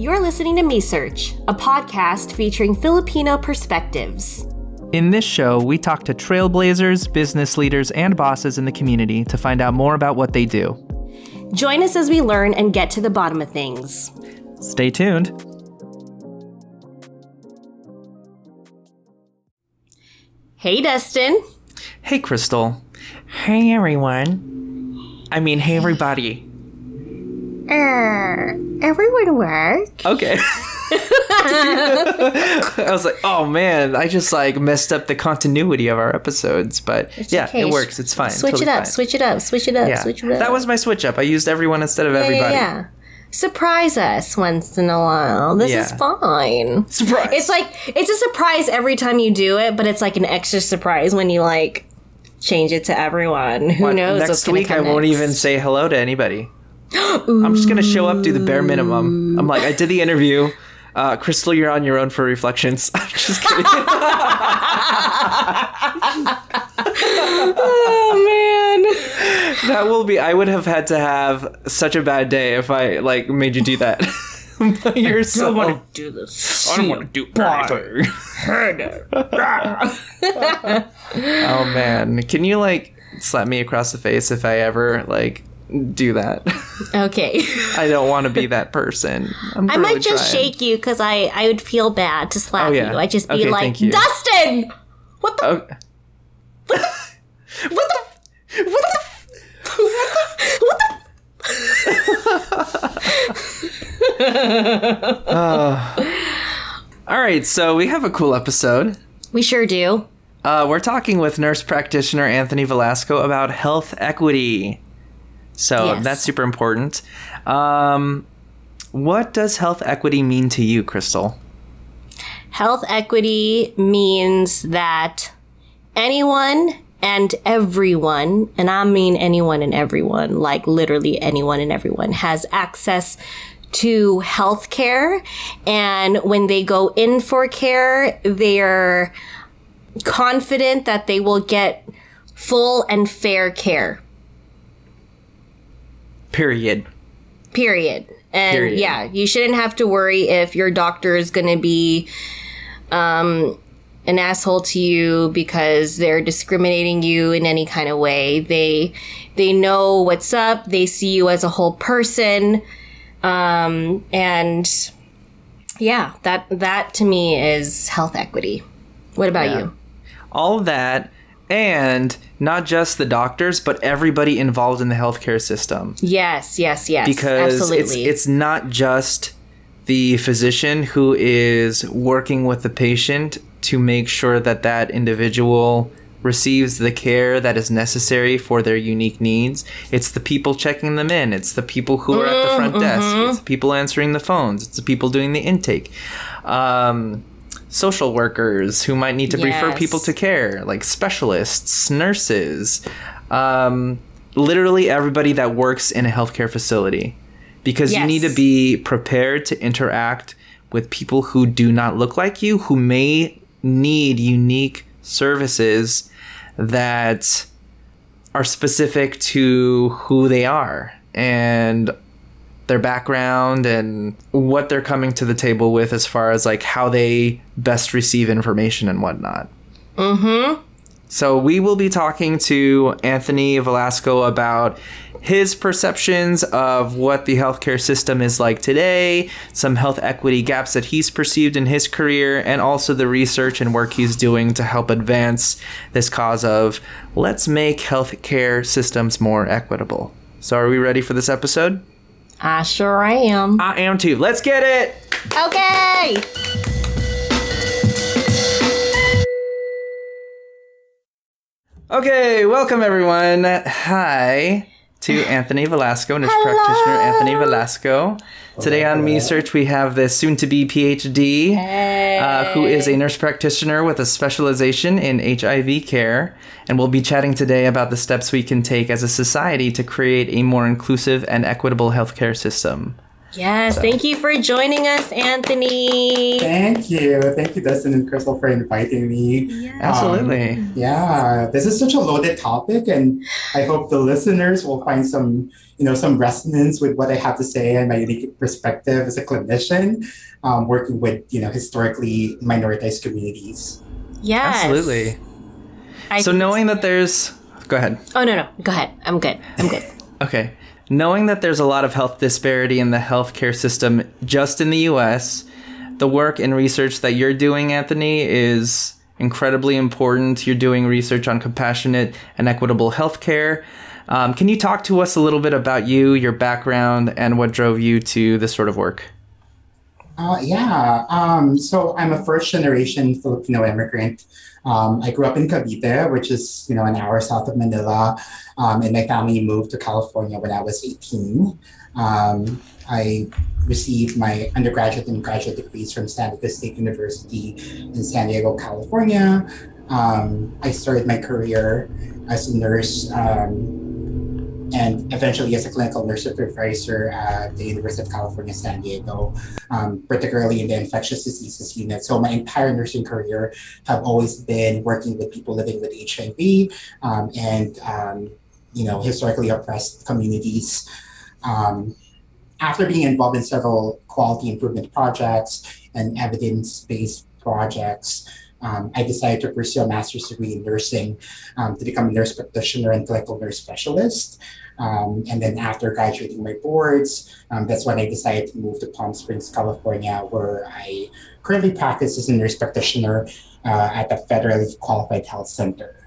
You're listening to Me Search, a podcast featuring Filipino perspectives. In this show, we talk to trailblazers, business leaders, and bosses in the community to find out more about what they do. Join us as we learn and get to the bottom of things. Stay tuned. Hey, Dustin. Hey, Crystal. Hey, everyone. I mean, hey, everybody. Uh, everyone work? Okay. I was like, oh man, I just like messed up the continuity of our episodes, but yeah, okay. it works. It's fine. Switch Totally it up, fine. switch it up, switch it up, Yeah, switch it up. that was my switch up. I used everyone instead of yeah, everybody. yeah, yeah. Surprise us once in a while. This is fine. Surprise! It's like it's a surprise every time you do it, but it's like an extra surprise when you like change it to everyone. Who What, knows? Next week, I come won't even say hello to anybody. I'm just gonna show up, do the bare minimum. I'm like, I did the interview. Uh, Crystal, you're on your own for reflections. I'm just kidding. Oh man. that will be. I would have had to have such a bad day if I like made you do that. But you're so. Much to do this. I don't want to do anything. oh man, can you like slap me across the face if I ever like do that? Okay. I don't want to be that person. I might just trying. shake you because I I would feel bad to slap Oh, yeah. you. I'd just be Okay, like. Dustin, what the Oh, what the what the what the all right, so we have a cool episode. We sure do. Uh, we're talking with nurse practitioner Anthony Velasco about health equity. So Yes. that's super important. Um, what does health equity mean to you, Crystal? Health equity means that anyone and everyone, and I mean anyone and everyone, like literally anyone and everyone, has access to health care. And when they go in for care, they're confident that they will get full and fair care. Period. period and Period. yeah you shouldn't have to worry if your doctor is going to be um an asshole to you because they're discriminating you in any kind of way they they know what's up they see you as a whole person um and yeah that that to me is health equity what about Yeah. you All that, and not just the doctors, but everybody involved in the healthcare system. yes yes yes because absolutely it's it's not just the physician who is working with the patient to make sure that that individual receives the care that is necessary for their unique needs. It's the people checking them in. It's the people who are at the front desk. It's the people answering the phones. It's the people doing the intake. Um, social workers who might need to refer people to care, like specialists, nurses, um, literally everybody that works in a healthcare facility. Because you need to be prepared to interact with people who do not look like you, who may need unique services that are specific to who they are. And their background and what they're coming to the table with as far as like how they best receive information and whatnot. Mm-hmm. So we will be talking to Anthony Velasco about his perceptions of what the healthcare system is like today, some health equity gaps that he's perceived in his career, and also the research and work he's doing to help advance this cause of let's make healthcare systems more equitable. So are we ready for this episode? I sure am I am too. Let's get it. okay Okay, welcome everyone. Hi to Anthony Velasco, nurse practitioner Anthony Velasco. Today on Me Search, we have the soon to be PhD, uh, who is a nurse practitioner with a specialization in HIV care. And we'll be chatting today about the steps we can take as a society to create a more inclusive and equitable healthcare system. Yes, so. thank you for joining us, Anthony. Thank you. Thank you, Dustin and Crystal, for inviting me. Yeah. Absolutely. Um, yeah, this is such a loaded topic, and I hope the listeners will find some, you know, some resonance with what I have to say and my unique perspective as a clinician um, working with, you know, historically minoritized communities. Yes. Absolutely. I so knowing that there's, go ahead. Oh no no, go ahead. I'm good. I'm good. okay. Knowing that there's a lot of health disparity in the healthcare system just in the US, the work and research that you're doing, Anthony, is incredibly important. You're doing research on compassionate and equitable healthcare. Um, can you talk to us a little bit about you, your background, and what drove you to this sort of work? Uh, yeah, um, so I'm a first generation Filipino immigrant. Um, I grew up in Cavite, which is you know an hour south of Manila, um, and my family moved to California when I was 18. Um, I received my undergraduate and graduate degrees from San Diego State University in San Diego, California. Um, I started my career as a nurse um, and eventually as a clinical nurse supervisor at the University of California, San Diego, um, particularly in the infectious diseases unit. So my entire nursing career have always been working with people living with HIV um, and, um, you know, historically oppressed communities. Um, after being involved in several quality improvement projects and evidence-based projects, um, I decided to pursue a master's degree in nursing um, to become a nurse practitioner and clinical nurse specialist. Um, and then after graduating my boards, um, that's when I decided to move to Palm Springs, California, where I currently practice as a nurse practitioner uh, at the Federally Qualified Health Center.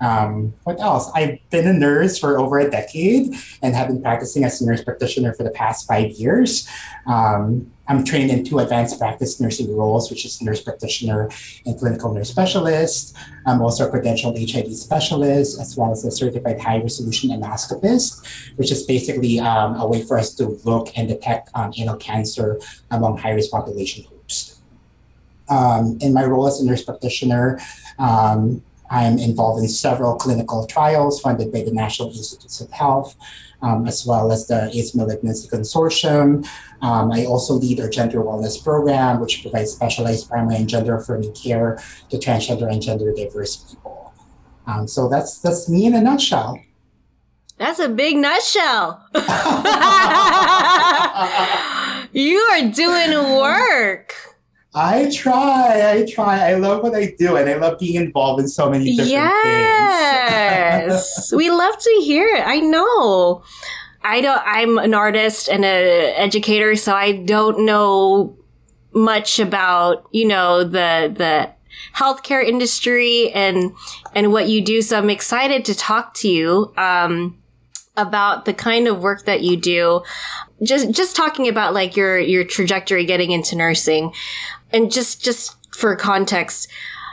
Um, what else? I've been a nurse for over a decade and have been practicing as a nurse practitioner for the past five years. Um, I'm trained in two advanced practice nursing roles, which is nurse practitioner and clinical nurse specialist. I'm also a credentialed HIV specialist, as well as a certified high resolution anoscopist, which is basically um, a way for us to look and detect um, anal cancer among high risk population groups. Um, in my role as a nurse practitioner, um, I'm involved in several clinical trials funded by the National Institutes of Health, um, as well as the AIDS Malignancy Consortium. Um, I also lead our gender wellness program, which provides specialized primary and gender affirming care to transgender and gender diverse people. Um, so that's that's me in a nutshell. That's a big nutshell. you are doing work. I try, I try. I love what I do, and I love being involved in so many different yes. things. Yes, we love to hear it. I know. I don't. I'm an artist and an educator, so I don't know much about you know the the healthcare industry and and what you do. So I'm excited to talk to you. Um, about the kind of work that you do just just talking about like your your trajectory getting into nursing and just just for context,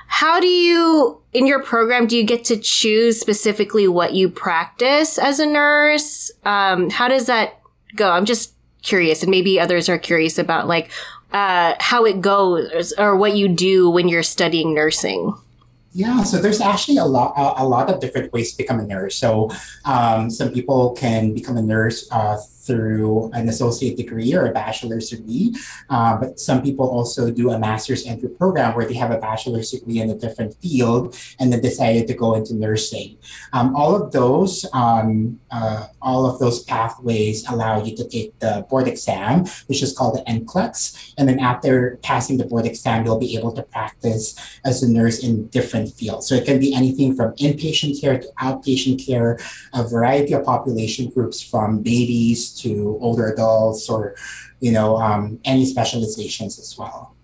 how do you in your program do you get to choose specifically what you practice as a nurse? Um, how does that go? I'm just curious, and maybe others are curious about like uh, how it goes or what you do when you're studying nursing. Yeah, so there's actually a lot a, a lot of different ways to become a nurse. So um, some people can become a nurse uh, through an associate degree or a bachelor's degree. Uh, but some people also do a master's entry program where they have a bachelor's degree in a different field and then decided to go into nursing. Um, all of those, um, uh, all of those pathways allow you to take the board exam, which is called the NCLEX. And then after passing the board exam, you'll be able to practice as a nurse in different fields. So it can be anything from inpatient care to outpatient care, a variety of population groups from babies to older adults or, you know, um, any specializations as well.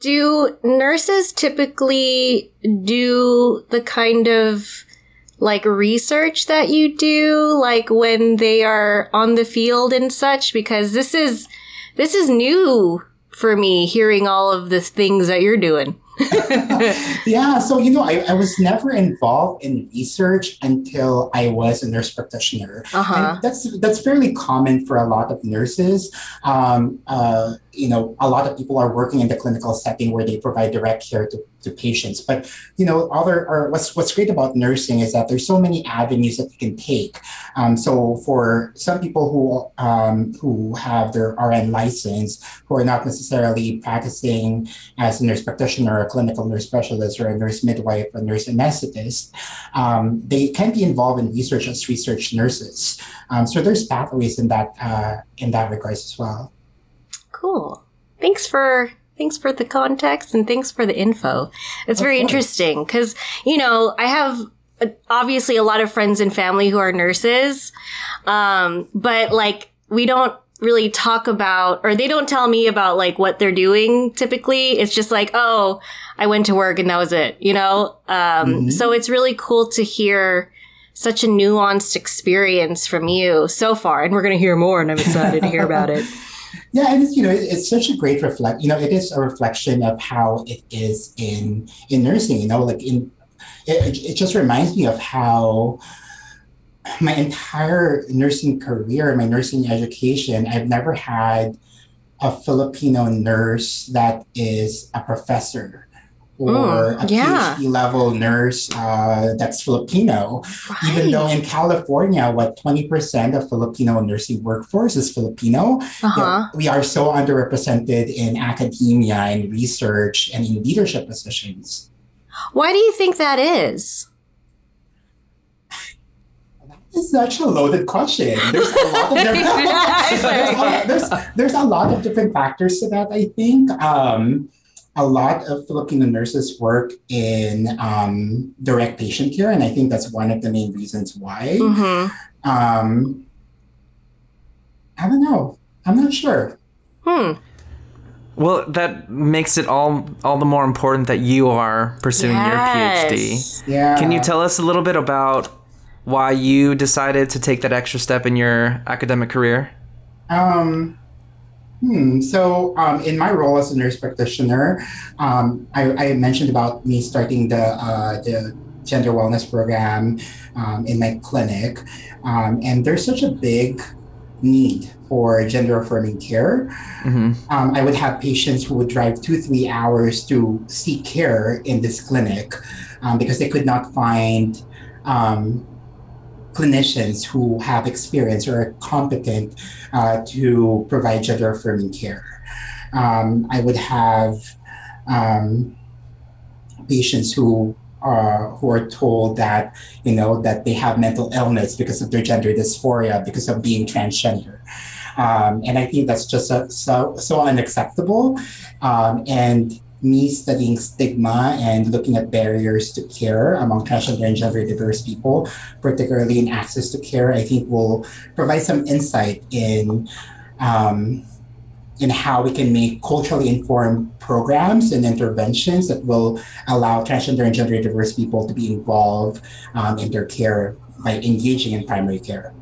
Do nurses typically do the kind of like research that you do, like when they are on the field and such? Because this is, this is new for me hearing all of the things that you're doing. yeah, so you know, I, I was never involved in research until I was a nurse practitioner. Uh-huh. And that's that's fairly common for a lot of nurses. Um, uh, you know, a lot of people are working in the clinical setting where they provide direct care to, to patients. But, you know, other or what's what's great about nursing is that there's so many avenues that you can take. Um, so for some people who um, who have their RN license, who are not necessarily practicing as a nurse practitioner, a clinical nurse specialist, or a nurse midwife, a nurse anesthetist, um, they can be involved in research as research nurses. Um, so there's pathways in that uh, in that regards as well. Cool. Thanks for thanks for the context and thanks for the info. It's very interesting because you know I have uh, obviously a lot of friends and family who are nurses, um, but like we don't really talk about or they don't tell me about like what they're doing typically. It's just like oh i went to work and that was it you know? Um, so it's really cool to hear such a nuanced experience from you so far and we're going to hear more and i'm excited to hear about it Yeah, and it's you know it's such a great reflect. You know, it is a reflection of how it is in in nursing. You know, like in it, it just reminds me of how my entire nursing career, my nursing education, I've never had a Filipino nurse that is a professor or Mm, a yeah. PhD level nurse uh, that's Filipino. Even though in California, what 20% of Filipino nursing workforce is Filipino, uh-huh we are so underrepresented in academia and research and in leadership positions. why do you think that is It's such a loaded question. There's a lot of different, there's, a, there's, there's a lot of different factors to that. I think um, a lot of Filipino nurses work in um, direct patient care, and I think that's one of the main reasons why. mm-hmm. Um, I don't know. I'm not sure. hmm Well, that makes it all all the more important that you are pursuing your PhD. Yes. Yeah. Can you tell us a little bit about why you decided to take that extra step in your academic career? Um, hmm. So, um, in my role as a nurse practitioner, um, I, I mentioned about me starting the uh, the gender wellness program um, in my clinic, um, and there's such a big need for gender affirming care. hmm Um, I would have patients who would drive two, three hours to seek care in this clinic um, because they could not find um, clinicians who have experience or are competent uh, to provide gender affirming care. Um, I would have um, patients who are who are told that you know that they have mental illness because of their gender dysphoria because of being transgender um, and I think that's just a, so so unacceptable. Um, and me studying stigma and looking at barriers to care among transgender and gender diverse people, particularly in access to care, I think will provide some insight in. Um, in how we can make culturally informed programs and interventions that will allow transgender and gender diverse people to be involved um, in their care by engaging in primary care.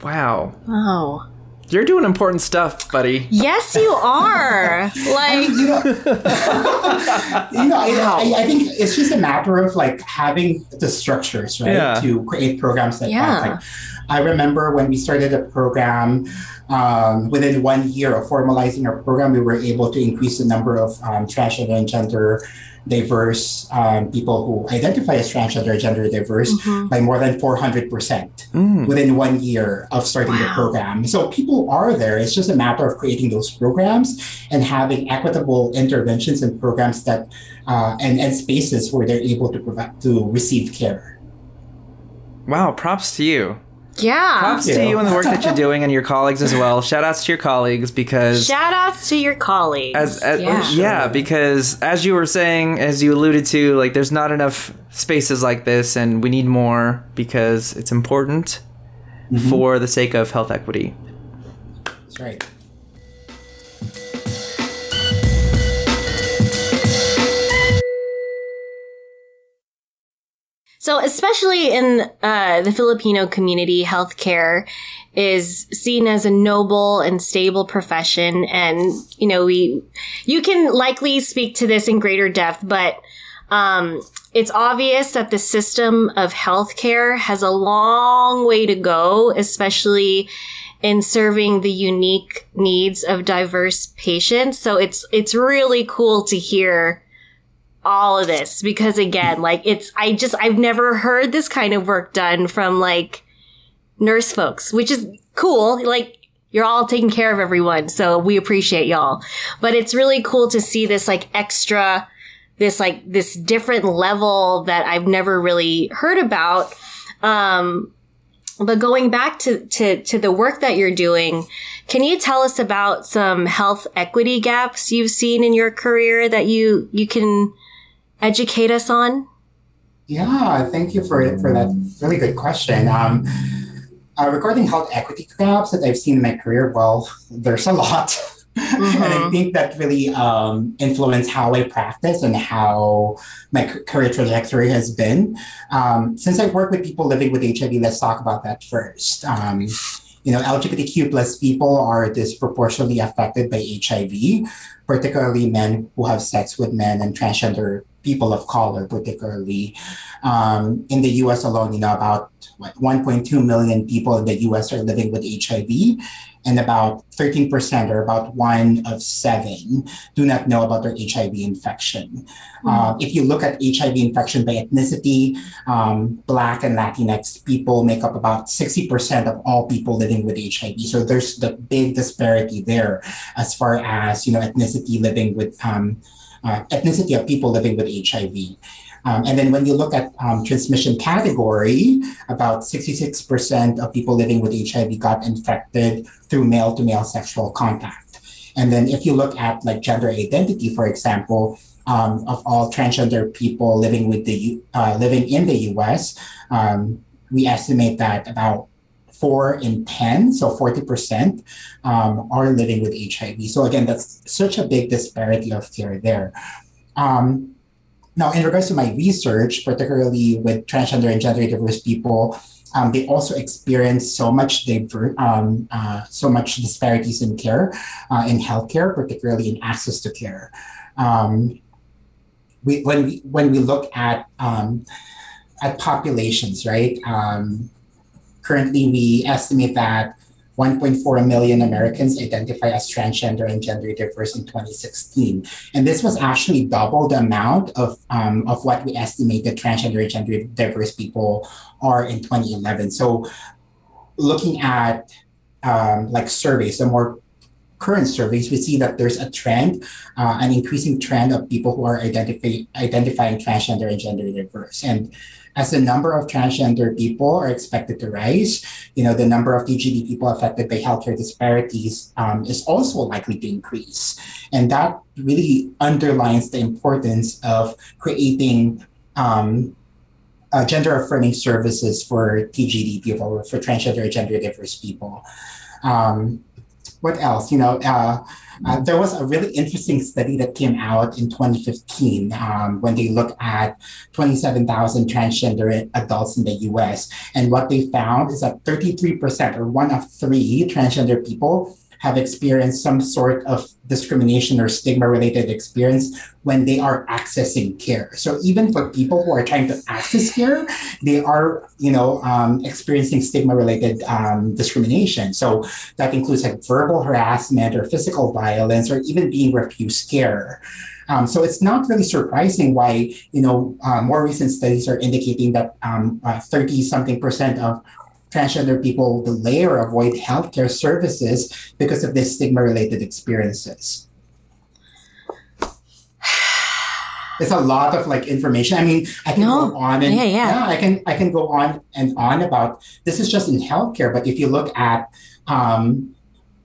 Wow. oh You're doing important stuff, buddy. yes you are like you know, you know I, I, I think it's just a matter of like having the structures, right, Yeah. to create programs like Yeah. that. Like, I remember when we started a program, um, within one year of formalizing our program, we were able to increase the number of um, transgender and gender diverse um, people who identify as transgender and gender diverse Mhm. by more than 400% Mm. within one year of starting the program. So people are there. It's just a matter of creating those programs and having equitable interventions and programs that uh, and, and spaces where they're able to provide to receive care. Wow. Props to you. Yeah Props to you. you and the work that you're doing and your colleagues as well. Shout outs to your colleagues because shout outs to your colleagues as, as yeah. yeah. because as you were saying as you alluded to like there's not enough spaces like this and we need more because it's important mm-hmm. for the sake of health equity That's right. So, especially in uh, the Filipino community, healthcare is seen as a noble and stable profession. And, you know, we, you can likely speak to this in greater depth, but, um, it's obvious that the system of healthcare has a long way to go, especially in serving the unique needs of diverse patients. So it's it's really cool to hear all of this because again, like it's I just I've never heard this kind of work done from like nurse folks, which is cool. Like you're all taking care of everyone, so we appreciate y'all. But it's really cool to see this like extra this like this different level that I've never really heard about. Um, but going back to, to, to the work that you're doing, can you tell us about some health equity gaps you've seen in your career that you, you can educate us on? Yeah, thank you for, for that really good question. Um, uh, regarding health equity gaps that I've seen in my career, well, there's a lot. Mm-hmm. and I mm-hmm. think that really um, influenced how I practice and how my career trajectory has been. Um, since I work with people living with HIV, let's talk about that first. Um, you know, LGBTQ plus people are disproportionately affected by HIV, particularly men who have sex with men and transgender people of color, particularly. Um, in the US alone, you know, about what, 1.2 million people in the US are living with HIV, and about 13% or about one of seven do not know about their HIV infection. Mm-hmm. Uh, if you look at HIV infection by ethnicity, um, Black and Latinx people make up about 60% of all people living with HIV. So there's the big disparity there as far as, you know, ethnicity living with, um, uh, ethnicity of people living with HIV. Um, and then when you look at um, transmission category, about 66% of people living with HIV got infected through male to male sexual contact. And then if you look at like gender identity, for example, um, of all transgender people living with the uh, living in the U.S., um, we estimate that about four in 10, so 40%, um, are living with HIV. So again, that's such a big disparity of care there. Um, now, in regards to my research, particularly with transgender and gender diverse people, um, they also experience so much diver- um, uh, so much disparities in care, uh, in healthcare, particularly in access to care. Um, we, when we when we look at um, at populations, right? Currently, we estimate that 1.4 million Americans identify as transgender and gender diverse in 2016. And this was actually double the amount of, um, of what we estimated transgender and gender diverse people are in 2011. So looking at um, like surveys, the more current surveys, we see that there's a trend, uh, an increasing trend of people who are identify, identifying transgender and gender diverse. And as the number of transgender people are expected to rise, you know, the number of TGD people affected by healthcare disparities um, is also likely to increase. And that really underlines the importance of creating um, uh, gender affirming services for TGD people for transgender gender diverse people. Um, what else? You know, uh, uh, there was a really interesting study that came out in 2015 um, when they looked at 27,000 transgender adults in the US. And what they found is that 33%, or one of three transgender people, have experienced some sort of discrimination or stigma related experience when they are accessing care. So even for people who are trying to access care, they are, you know, um, experiencing stigma related um, discrimination. So that includes like verbal harassment or physical violence or even being refused care. Um, so it's not really surprising why, you know, uh, more recent studies are indicating that 30 um, uh, something percent of transgender people delay or avoid healthcare services because of this stigma related experiences. It's a lot of like information. I mean, I can no. go on and yeah, yeah. yeah, I can I can go on and on about this is just in healthcare, but if you look at um,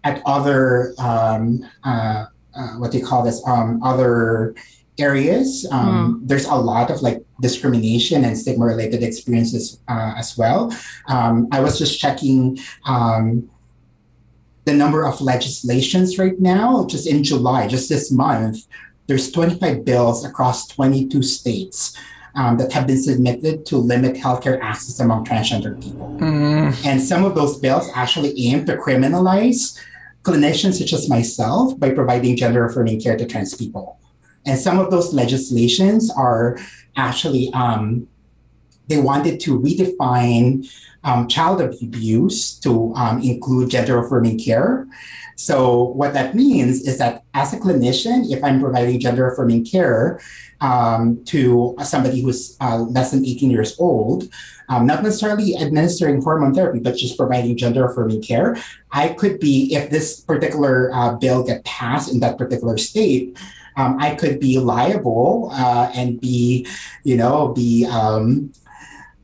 at other um, uh, uh, what do you call this um, other areas. Um, mm. There's a lot of like discrimination and stigma related experiences uh, as well. Um, I was just checking um, the number of legislations right now, just in July, just this month, there's 25 bills across 22 states. Um, that have been submitted to limit healthcare access among transgender people. Mm. And some of those bills actually aim to criminalize clinicians such as myself by providing gender affirming care to trans people. And some of those legislations are actually um, they wanted to redefine um, child abuse to um, include gender affirming care. So, what that means is that as a clinician, if I'm providing gender affirming care um, to somebody who's uh, less than 18 years old, um, not necessarily administering hormone therapy, but just providing gender affirming care, I could be, if this particular uh, bill get passed in that particular state, um, I could be liable uh, and be, you know, be um,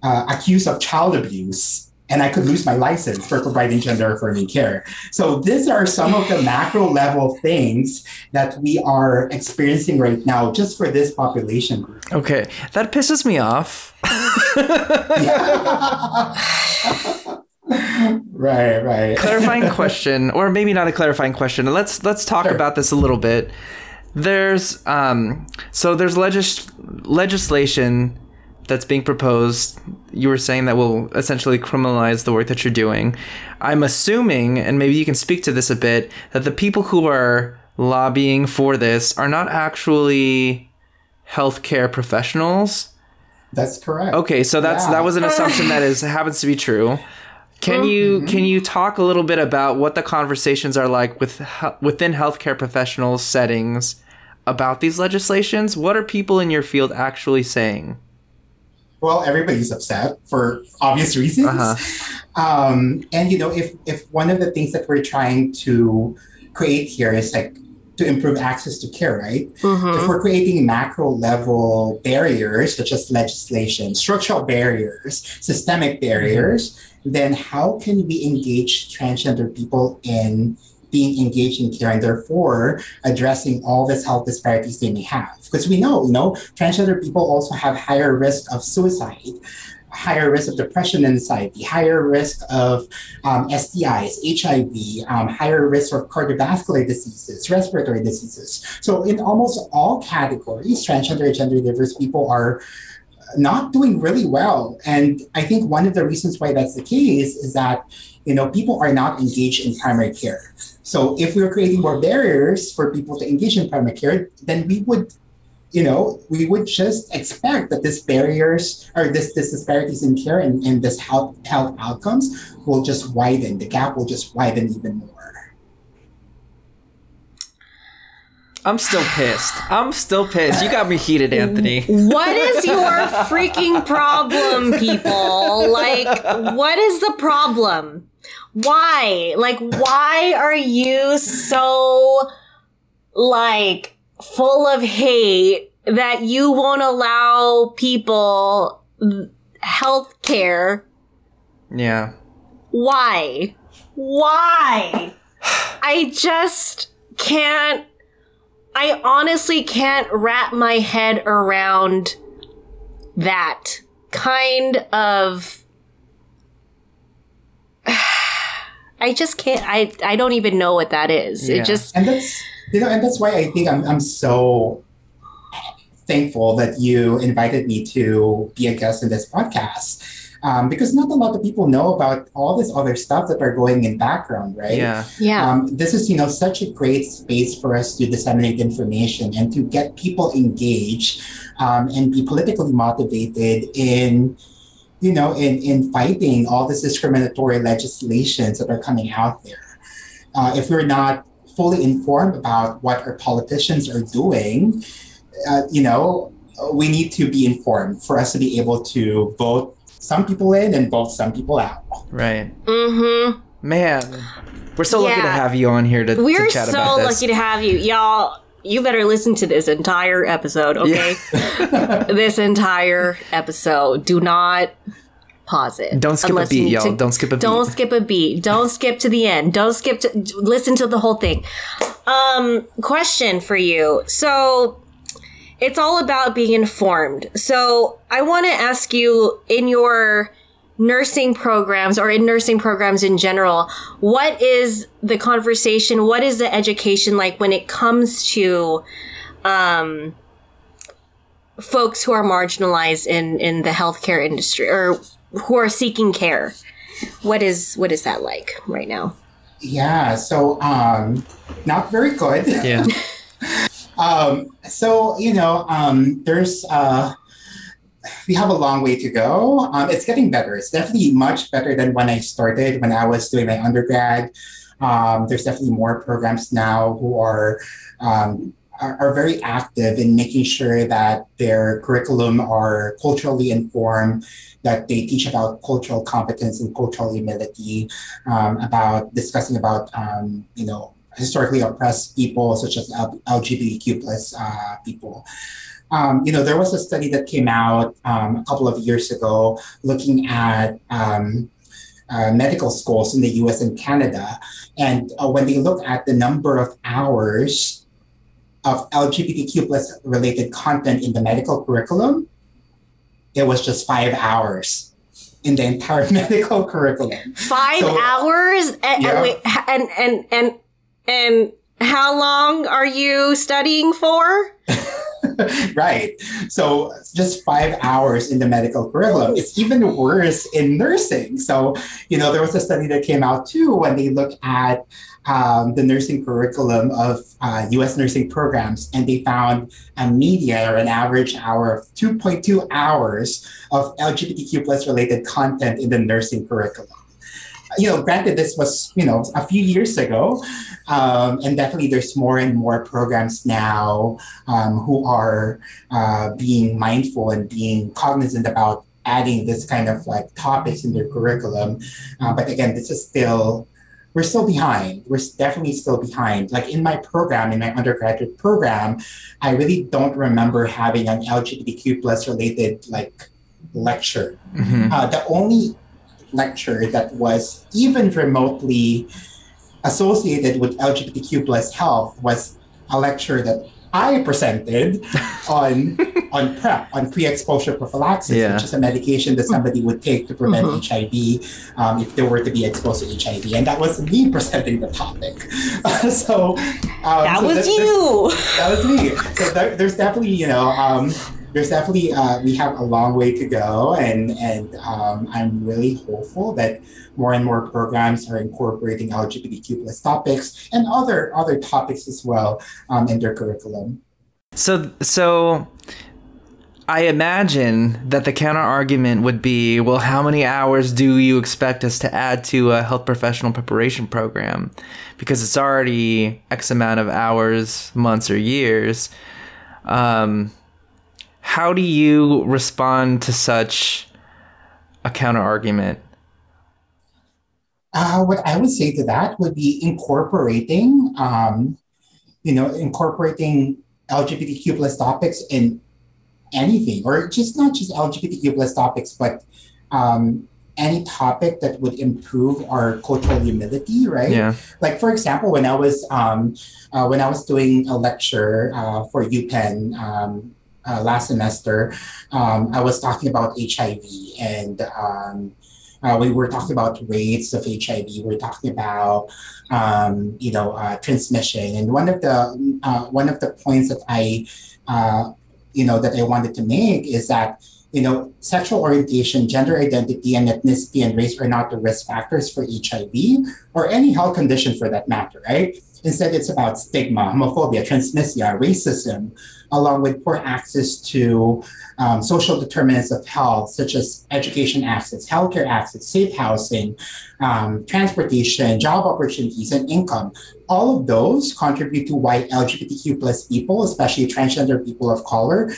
uh, accused of child abuse and I could lose my license for providing gender affirming care. So these are some of the macro level things that we are experiencing right now just for this population group. Okay, that pisses me off. right, right. clarifying question, or maybe not a clarifying question. Let's let's talk Sure. about this a little bit. There's um so there's legis- legislation that's being proposed. You were saying that will essentially criminalize the work that you're doing. I'm assuming, and maybe you can speak to this a bit, that the people who are lobbying for this are not actually healthcare professionals. That's correct. Okay, so that's Yeah. that was an assumption that is happens to be true. Can you can you talk a little bit about what the conversations are like with within healthcare professionals settings about these legislations? What are people in your field actually saying? Well, everybody's upset for obvious reasons. Uh-huh. Um, and you know, if if one of the things that we're trying to create here is like to improve access to care, right? Mhm. If we're creating macro level barriers such as legislation, structural barriers, systemic barriers, then how can we engage transgender people in being engaged in care and therefore addressing all these health disparities they may have? Because we know, you know, transgender people also have higher risk of suicide, higher risk of depression and anxiety, higher risk of um, STIs, HIV, um, higher risk of cardiovascular diseases, respiratory diseases. So in almost all categories, transgender and gender diverse people are not doing really well. And I think one of the reasons why that's the case is that you know people are not engaged in primary care. So if we're creating more barriers for people to engage in primary care, then we would you know, we would just expect that this barriers or this, this disparities in care and, and this health health outcomes will just widen. The gap will just widen even more. I'm still pissed. I'm still pissed. You got me heated, Anthony. What is your freaking problem, people? Like, what is the problem? Why? Like, why are you so, like, full of hate that you won't allow people health care? Yeah. Why? Why? I just can't. I honestly can't wrap my head around that kind of. I just can't. I I don't even know what that is. Yeah. It just And that's you know, and that's why I think I'm I'm so thankful that you invited me to be a guest in this podcast. Um, because not a lot of people know about all this other stuff that are going in background, right? Yeah. yeah. Um, this is, you know, such a great space for us to disseminate information and to get people engaged um, and be politically motivated in, you know, in, in fighting all this discriminatory legislations that are coming out there. Uh, if we're not fully informed about what our politicians are doing, uh, you know, we need to be informed for us to be able to vote some people in and vote some people out. Right. mm-hmm. Man, we're so lucky to have you on here to, We're to chat so about this. lucky to have you, y'all. You better listen to this entire episode, okay? this entire episode. Do not pause it. Don't skip a beat, y'all. to- Don't skip a beat. Don't skip a beat. Don't skip to the end. Don't skip to listen to the whole thing. Um, question for you. So it's all about being informed. So I want to ask you in your nursing programs or in nursing programs in general, what is the conversation? What is the education like when it comes to um, folks who are marginalized in, in the healthcare industry or who are seeking care? What is what is that like right now? Yeah, so um, not very good. Yeah. Um, so you know, um, there's uh, we have a long way to go. Um, it's getting better. It's definitely much better than when I started when I was doing my undergrad. Um, there's definitely more programs now who are, um, are, are very active in making sure that their curriculum are culturally informed, that they teach about cultural competence and cultural humility, um, about discussing about um, you know historically oppressed people such as LGBTQ plus uh, people. Um, you know, there was a study that came out um, a couple of years ago looking at um, uh, medical schools in the US and Canada. And uh, when they look at the number of hours of LGBTQ plus related content in the medical curriculum, it was just five hours in the entire medical curriculum. Five so, hours? And, yeah. and, wait, and, and, and, and how long are you studying for? right. So just five hours in the medical curriculum. It's even worse in nursing. So, you know, there was a study that came out too when they look at um, the nursing curriculum of uh, US nursing programs, and they found a median or an average hour of 2.2 hours of LGBTQ plus related content in the nursing curriculum you know, granted, this was, you know, a few years ago. Um, and definitely there's more and more programs now um, who are uh, being mindful and being cognizant about adding this kind of like topics in their curriculum. Uh, but again, this is still, we're still behind. We're definitely still behind. Like in my program, in my undergraduate program, I really don't remember having an LGBTQ plus related like lecture. Mm-hmm. Uh, the only lecture that was even remotely associated with LGBTQ plus health was a lecture that I presented on on PrEP, on pre-exposure prophylaxis, yeah. which is a medication that somebody would take to prevent mm-hmm. HIV um, if they were to be exposed to HIV, and that was me presenting the topic. Uh, so um, that so was you. That was me. So there, there's definitely you know. Um, there's definitely uh, we have a long way to go, and and um, I'm really hopeful that more and more programs are incorporating LGBTQ plus topics and other other topics as well um, in their curriculum. So so. I imagine that the counter argument would be, well, how many hours do you expect us to add to a health professional preparation program? Because it's already X amount of hours, months, or years. Um, how do you respond to such a counter argument? Uh, what I would say to that would be incorporating, um, you know, incorporating LGBTQ plus topics in anything, or just not just LGBTQ plus topics, but um, any topic that would improve our cultural humility, right? Yeah. Like for example, when I was um, uh, when I was doing a lecture uh, for UPenn um, uh, last semester, um, I was talking about HIV and um, uh, we were talking about rates of HIV. We were talking about um, you know uh, transmission, and one of the uh, one of the points that I uh, you know that I wanted to make is that you know sexual orientation, gender identity, and ethnicity and race are not the risk factors for HIV or any health condition for that matter, right? Instead, it's about stigma, homophobia, transphobia, racism, along with poor access to um, social determinants of health, such as education access, healthcare access, safe housing, um, transportation, job opportunities, and income. All of those contribute to why LGBTQ plus people, especially transgender people of color,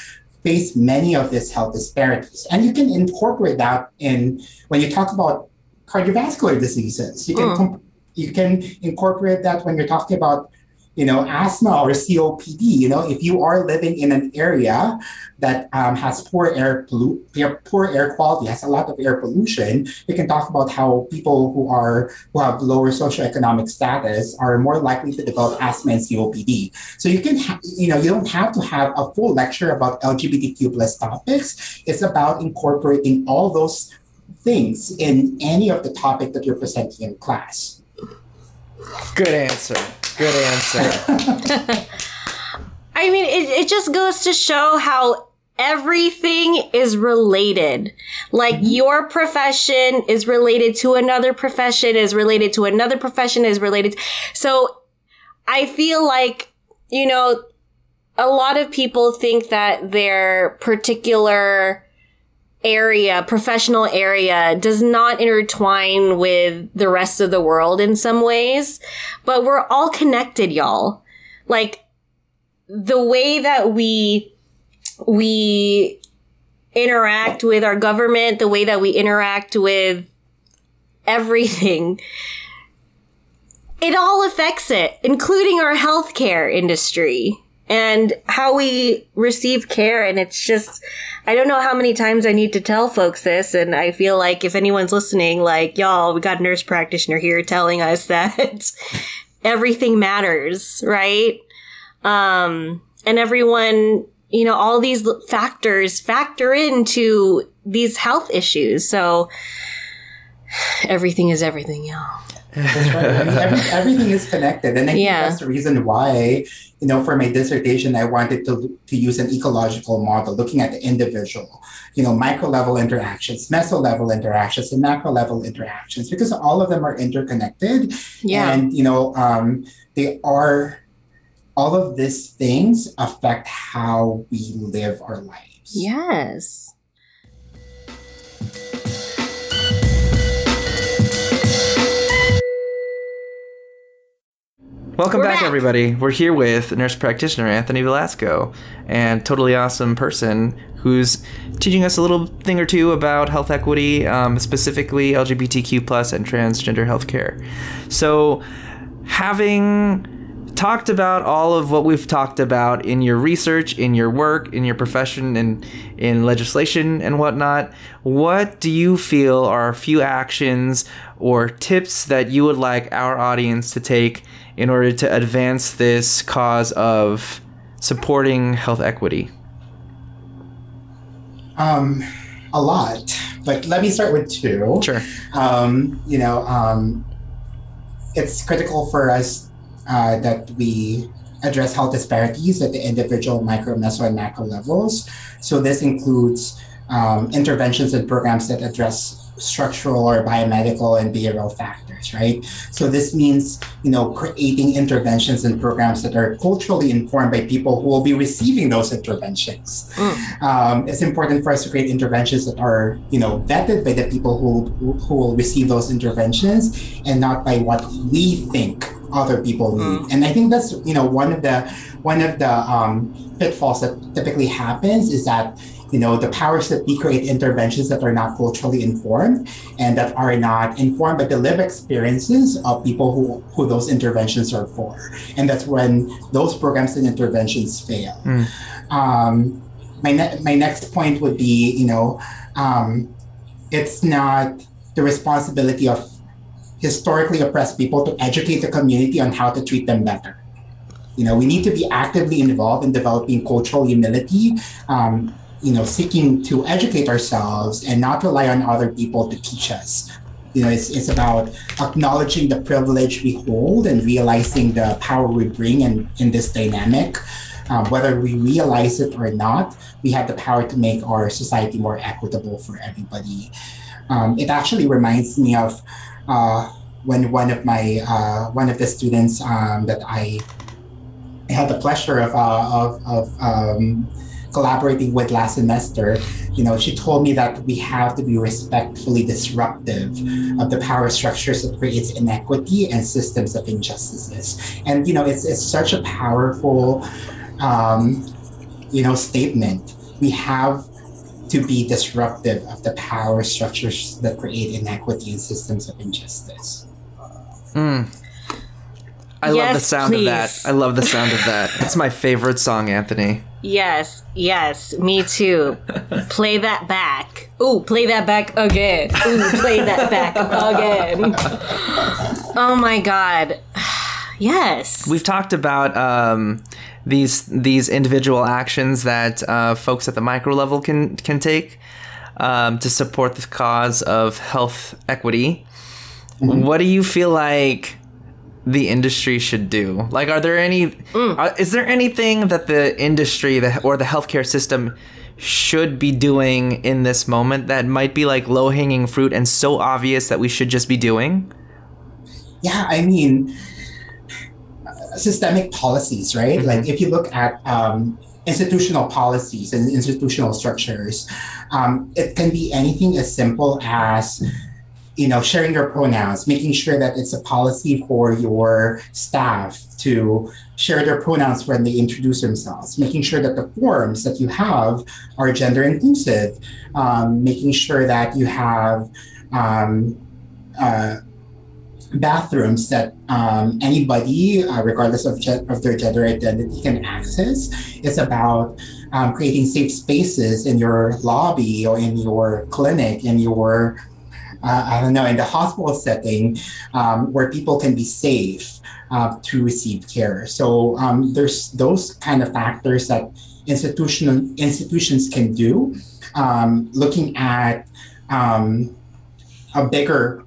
face many of these health disparities. And you can incorporate that in when you talk about cardiovascular diseases. You can mm. You can incorporate that when you're talking about you know, asthma or COPD, you know, if you are living in an area that um, has poor air, pollu- poor air quality, has a lot of air pollution, you can talk about how people who are who have lower socioeconomic status are more likely to develop asthma and COPD. So you can, ha- you know, you don't have to have a full lecture about LGBTQ plus topics. It's about incorporating all those things in any of the topic that you're presenting in class. Good answer. Good answer. I mean, it, it just goes to show how everything is related. Like mm-hmm. your profession is related to another profession, is related to another profession, is related. So I feel like, you know, a lot of people think that their particular area, professional area does not intertwine with the rest of the world in some ways, but we're all connected, y'all. Like the way that we, we interact with our government, the way that we interact with everything, it all affects it, including our healthcare industry and how we receive care. And it's just, I don't know how many times I need to tell folks this. And I feel like if anyone's listening, like, y'all, we got a nurse practitioner here telling us that everything matters, right? Um, and everyone, you know, all these factors factor into these health issues. So everything is everything, y'all. That's right. I mean, every, everything is connected, and I think Yeah. that's the reason why, you know, for my dissertation, I wanted to to use an ecological model, looking at the individual, you know, micro level interactions, meso level interactions, and macro level interactions, because all of them are interconnected, Yeah. and you know, um, they are. All of these things affect how we live our lives. yes. Welcome back, back. everybody. We're here with nurse practitioner Anthony Velasco and totally awesome person who's teaching us a little thing or two about health equity, um, specifically LGBTQ plus and transgender healthcare. So, having talked about all of what we've talked about in your research, in your work, in your profession, and in legislation and whatnot, what do you feel are a few actions or tips that you would like our audience to take in order to advance this cause of supporting health equity? Um, a lot, but let me start with two. Sure. um, you know, um, it's critical for us uh, that we address health disparities at the individual, micro, meso, and macro levels. So this includes um, interventions and programs that address structural or biomedical and behavioral factors, right? So this means, you know, creating interventions and programs that are culturally informed by people who will be receiving those interventions. Um, it's important for us to create interventions that are, you know, vetted by the people who who will receive those interventions and not by what we think other people need. And I think that's, you know, one of the one of the um, pitfalls that typically happens is that you know the powers that we create interventions that are not culturally informed and that are not informed by the lived experiences of people who who those interventions are for. And that's when those programs and interventions fail. Um, my, ne- my next point would be you know um, it's not the responsibility of historically oppressed people to educate the community on how to treat them better. You know we need to be actively involved in developing cultural humility um, you know seeking to educate ourselves and not rely on other people to teach us. You know it's, it's about acknowledging the privilege we hold and realizing the power we bring in, in this dynamic. Um, whether we realize it or not we have the power to make our society more equitable for everybody. Um, it actually reminds me of uh, when one of my uh, one of the students um, that I I had the pleasure of uh, of, of um, collaborating with last semester, you know, she told me that we have to be respectfully disruptive of the power structures that creates inequity and systems of injustices. And you know, it's it's such a powerful, um, you know, statement. We have to be disruptive of the power structures that create inequity and systems of injustice. I love the Yes, sound of that. I love the sound of that. It's my favorite song, Anthony. Yes, yes, me too. play that back. Ooh, play that back again. Ooh, play that back again. Oh my god. Yes. We've talked about um, these these individual actions that uh, folks at the micro level can can take um, to support the cause of health equity. What do you feel like the industry should do? Like, are there any? uh, is there anything that the industry the, or the healthcare system should be doing in this moment that might be like low hanging fruit and so obvious that we should just be doing? Yeah, I mean, uh, systemic policies, right? Like if you look at, um, institutional policies and institutional structures. Um, it can be anything as simple as you know sharing your pronouns making sure that it's a policy for your staff to share their pronouns when they introduce themselves making sure that the forms that you have are gender inclusive um, making sure that you have um, uh, bathrooms that um, anybody, uh, regardless of, ge- of their gender identity, can access. It's about um, creating safe spaces in your lobby or in your clinic, in your, uh, I don't know, in the hospital setting um, where people can be safe uh, to receive care. So um, there's those kind of factors that institutional institutions can do. Um, looking at um, a bigger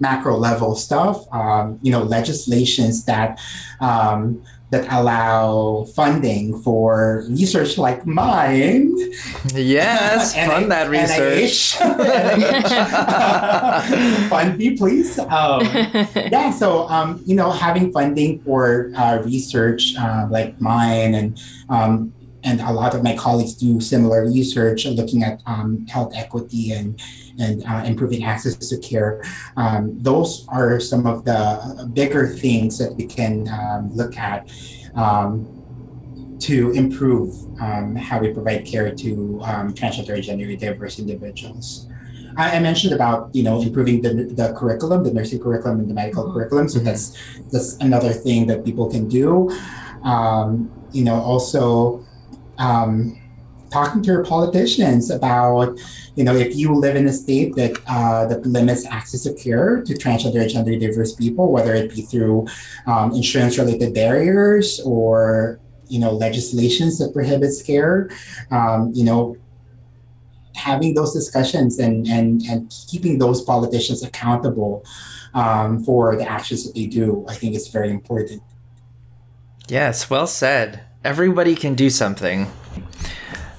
macro level stuff, um, you know, legislations that um, that allow funding for research like mine. Yes, fund that research. fund me, please. Um, yeah, so um, you know, having funding for uh, research uh, like mine and um, and a lot of my colleagues do similar research looking at um, health equity and and uh, improving access to care. Um, those are some of the bigger things that we can um, look at um, to improve um, how we provide care to um, transgender gender diverse individuals. I, I mentioned about you know improving the, the curriculum, the nursing curriculum and the medical Mhm. curriculum. So that's that's another thing that people can do. Um, you know, also um, talking to your politicians about, you know, if you live in a state that uh, that limits access to care to transgender and gender diverse people, whether it be through um, insurance-related barriers or you know legislations that prohibits care, um, you know, having those discussions and and and keeping those politicians accountable um, for the actions that they do, I think is very important. Yes, well said. Everybody can do something.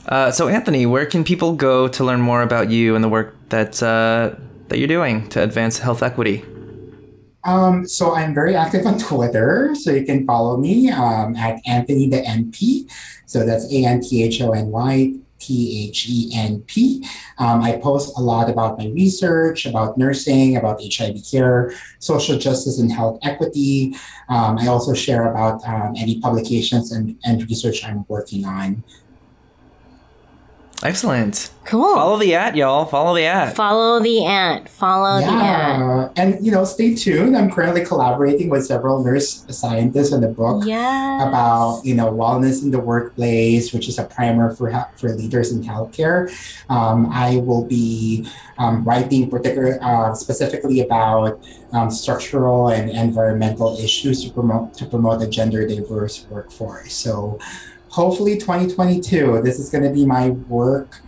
Uh, so, Anthony, where can people go to learn more about you and the work that uh, that you're doing to advance health equity? Um, so I'm very active on Twitter, so you can follow me um, at Anthony the NP. So that's A N T H O N Y T H E N P. Um, I post a lot about my research, about nursing, about HIV care, social justice, and health equity. Um, I also share about um, any publications and, and research I'm working on. Excellent. Cool. Follow the at, y'all. Follow the at. Follow the ant. Follow the ant. Yeah, and you know, stay tuned. I'm currently collaborating with several nurse scientists on the book. Yes. about you know wellness in the workplace, which is a primer for for leaders in healthcare. Um, I will be um, writing particular uh, specifically about um, structural and environmental issues to promote to promote a gender diverse workforce. So hopefully 2022, this is going to be my work.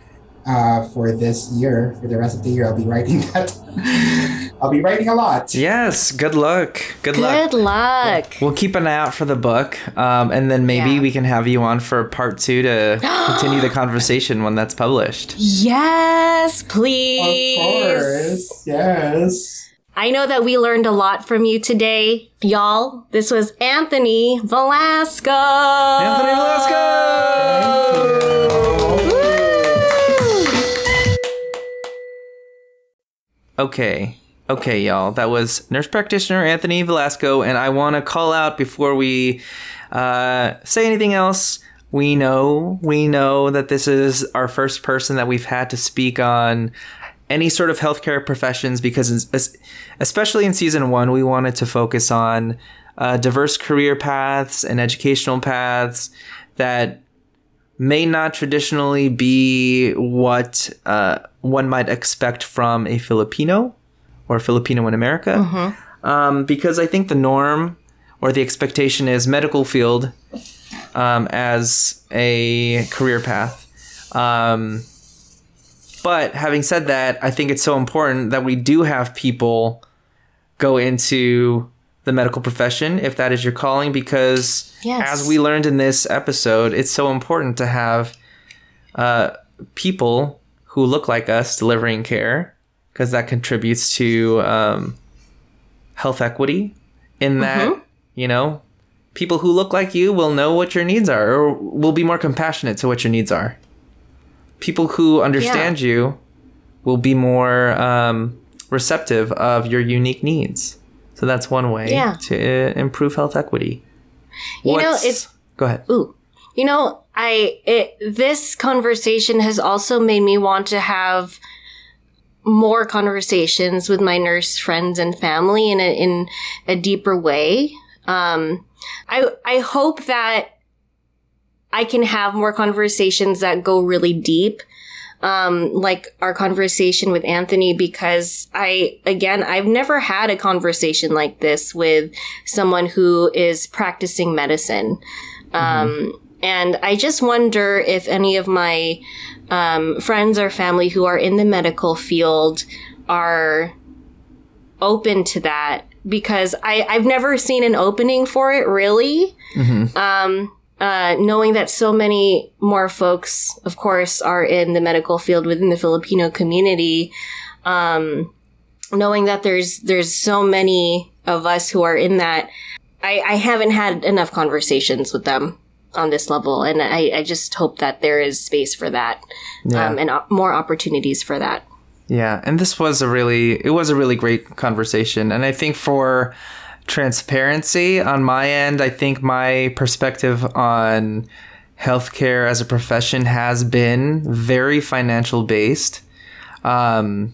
Uh, for this year, for the rest of the year, I'll be writing that. I'll be writing a lot. Yes. Good luck. Good, luck. Good luck. We'll keep an eye out for the book, um, and then maybe Yeah. we can have you on for part two to continue the conversation when that's published. Yes, please. Of course, yes. I know that we learned a lot from you today, y'all. This was Anthony Velasco. Anthony Velasco. Okay. Okay, y'all. That was nurse practitioner Anthony Velasco, and I want to call out before we uh, say anything else. We know, we know that this is our first person that we've had to speak on any sort of healthcare professions because, especially in season one, we wanted to focus on uh, diverse career paths and educational paths that may not traditionally be what uh, one might expect from a Filipino or Filipino in America. Um, because I think the norm or the expectation is medical field um, as a career path. Um, but having said that, I think it's so important that we do have people go into the medical profession if that is your calling because Yes. as we learned in this episode, it's so important to have uh, people who look like us delivering care because that contributes to um, health equity. In that, you know, people who look like you will know what your needs are or will be more compassionate to what your needs are. People who understand you will be more um, receptive of your unique needs. So that's one way Yeah. to uh, improve health equity. You know, it's Go ahead. Ooh. You know, I it, this conversation has also made me want to have more conversations with my nurse friends and family in a in a deeper way. Um, I I hope that I can have more conversations that go really deep. Um, like our conversation with Anthony, because I, again, I've never had a conversation like this with someone who is practicing medicine. Um, and I just wonder if any of my um, friends or family who are in the medical field are open to that because I, I've never seen an opening for it really. Um, uh, knowing that so many more folks, of course, are in the medical field within the Filipino community, um, knowing that there's there's so many of us who are in that, I, I haven't had enough conversations with them on this level, and I, I just hope that there is space for that, um, and op- more opportunities for that. Yeah, and this was a really it was a really great conversation. And I think for transparency on my end, I think my perspective on healthcare as a profession has been very financial based. Um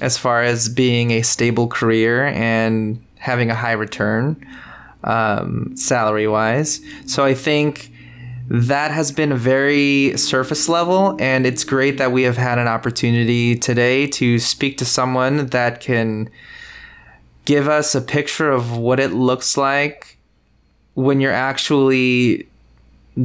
as far as being a stable career and having a high return um, salary wise. So I think that has been very surface level and it's great that we have had an opportunity today to speak to someone that can give us a picture of what it looks like when you're actually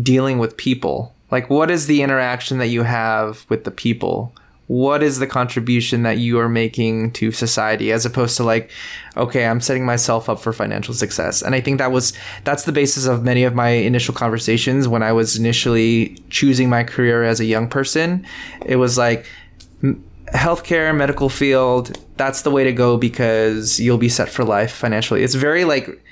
dealing with people. Like what is the interaction that you have with the people? What is the contribution that you are making to society as opposed to like okay i'm setting myself up for financial success. And i think that was that's the basis of many of my initial conversations. When i was initially choosing my career as a young person it was like healthcare medical field that's the way to go because you'll be set for life financially it's very like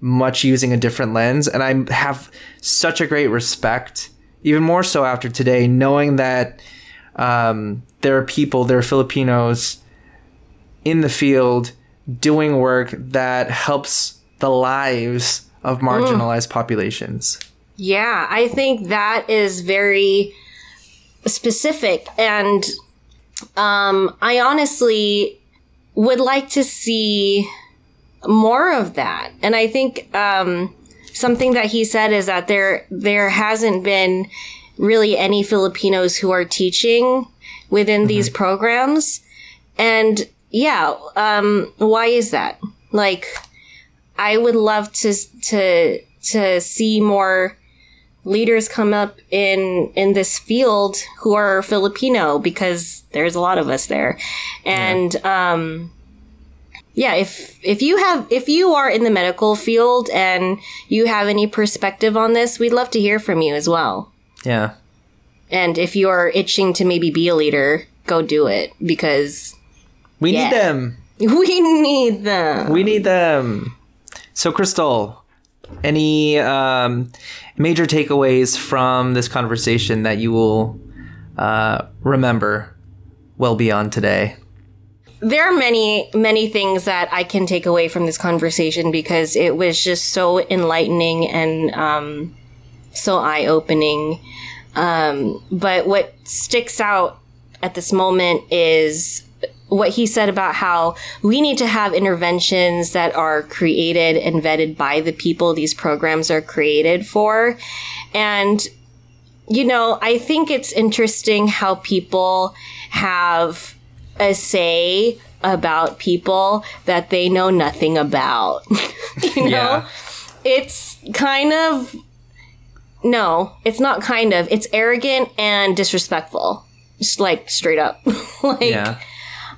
much using a different lens and i have such a great respect even more so after today knowing that um, there are people there are filipinos in the field doing work that helps the lives of marginalized populations Yeah, I think that is very specific. And um, I honestly would like to see more of that. And I think um, something that he said is that there there hasn't been really any Filipinos who are teaching within these programs. And yeah, um, why is that? Like, I would love to to to see more leaders come up in in this field who are Filipino because there's a lot of us there, and um, yeah, if if you have if you are in the medical field and you have any perspective on this, we'd love to hear from you as well. yeah And if you're itching to maybe be a leader, go do it because we Yeah. need them we need them. We need them. So, Crystal, any um, major takeaways from this conversation that you will uh, remember well beyond today? there are many many things that i can take away from this conversation because it was just so enlightening and um, so eye-opening um, but what sticks out at this moment is what he said about how we need to have interventions that are created and vetted by the people these programs are created for and you know, I think it's interesting how people have a say about people that they know nothing about. you know? Yeah. It's kind of no, it's not kind of. It's arrogant and disrespectful. Just like straight up. like yeah.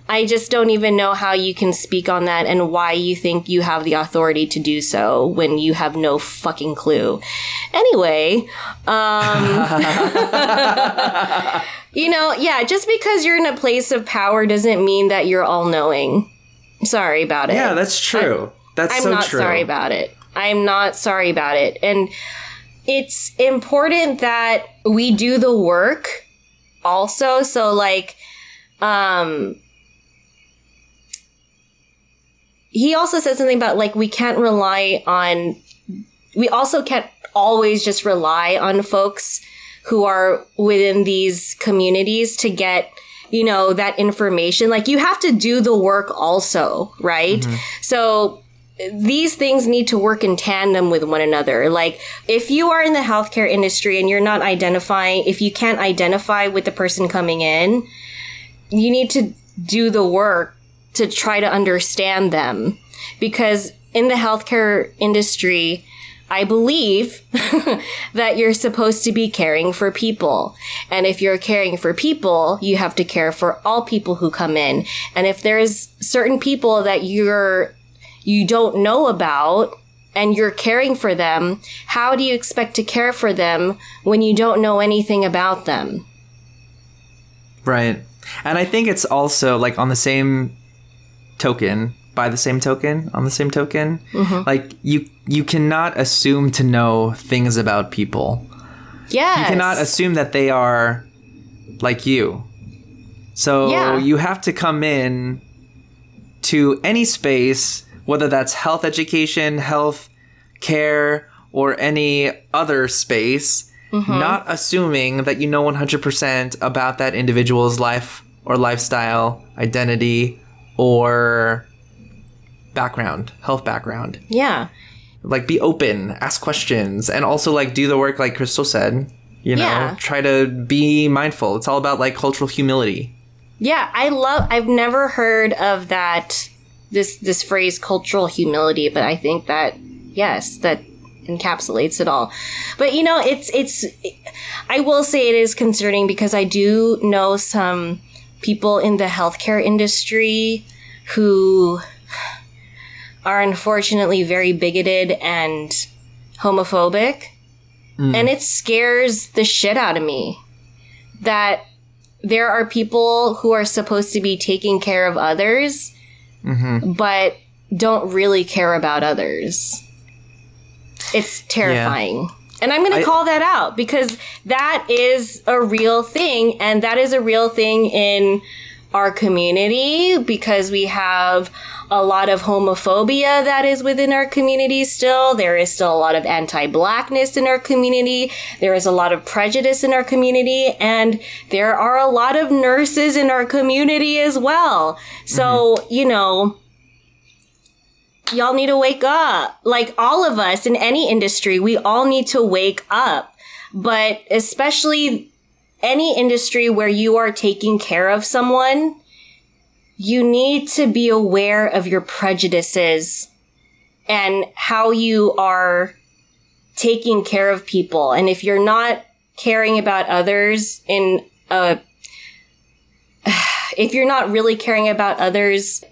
I just don't even know how you can speak on that and why you think you have the authority to do so when you have no fucking clue. Anyway, um, you know, yeah, just because you're in a place of power doesn't mean that you're all knowing. Sorry about it. Yeah, that's true. that's I'm so not true. sorry about it. I'm not sorry about it. And it's important that we do the work also. So like, um, he also said something about like we can't rely on we also can't always just rely on folks who are within these communities to get you know that information like you have to do the work also right mm-hmm. so these things need to work in tandem with one another. Like, if you are in the healthcare industry and you're not identifying, if you can't identify with the person coming in, you need to do the work to try to understand them. Because in the healthcare industry, I believe that you're supposed to be caring for people. And if you're caring for people, you have to care for all people who come in. And if there's certain people that you're, you don't know about and you're caring for them, how do you expect to care for them when you don't know anything about them? Right. And I think it's also like on the same token, by the same token, on the same token, mm-hmm. like you you cannot assume to know things about people. Yeah. You cannot assume that they are like you. So yeah. you have to come in to any space, whether that's health education, health care, or any other space, mm-hmm. not assuming that you know 100% about that individual's life or lifestyle, identity, or background, health background. Yeah. Like be open, ask questions, and also like do the work like Crystal said. You know, yeah. try to be mindful. It's all about like cultural humility. Yeah, I love I've never heard of that this this phrase cultural humility, but I think that yes, that encapsulates it all. But you know, it's it's I will say it is concerning because I do know some people in the healthcare industry who are unfortunately very bigoted and homophobic. Mm. And it scares the shit out of me that there are people who are supposed to be taking care of others, mm-hmm. but don't really care about others. It's terrifying. Yeah. And I'm going to call that out because that is a real thing. And that is a real thing in our community because we have a lot of homophobia that is within our community still. There is still a lot of anti-blackness in our community. There is a lot of prejudice in our community and there are a lot of nurses in our community as well. So, mm-hmm. you know, y'all need to wake up. Like all of us in any industry, we all need to wake up. But especially any industry where you are taking care of someone, you need to be aware of your prejudices and how you are taking care of people. And if you're not caring about others in a, if you're not really caring about others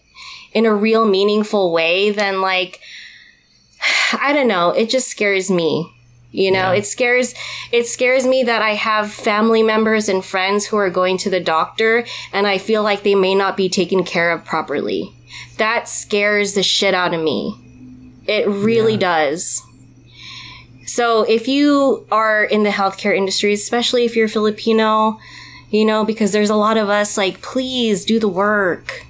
in a real meaningful way, then like, I don't know, it just scares me. You know, yeah. it scares it scares me that I have family members and friends who are going to the doctor and I feel like they may not be taken care of properly. That scares the shit out of me. It really yeah. does. So if you are in the healthcare industry, especially if you're Filipino, you know, because there's a lot of us like please do the work.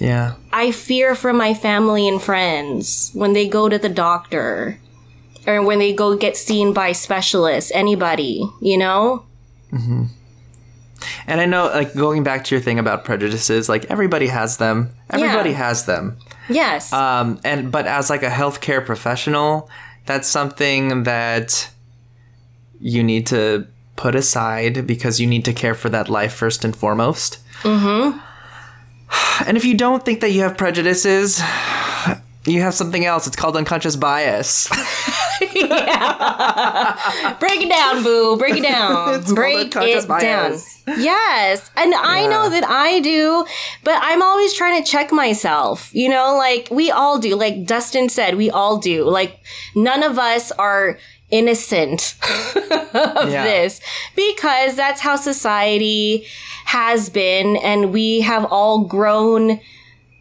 Yeah. I fear for my family and friends when they go to the doctor or when they go get seen by specialists, anybody, you know? Mm-hmm. And I know, like, going back to your thing about prejudices, like, everybody has them. Everybody yeah. has them. Yes. Um, and, but as, like, a healthcare professional, that's something that you need to put aside because you need to care for that life first and foremost. Mm-hmm. And if you don't think that you have prejudices, you have something else. It's called unconscious bias. yeah. Break it down, boo. Break it down. It's Break it bias. down. Yes. And yeah. I know that I do, but I'm always trying to check myself. You know, like we all do. Like Dustin said, we all do. Like none of us are innocent of yeah. this because that's how society has been and we have all grown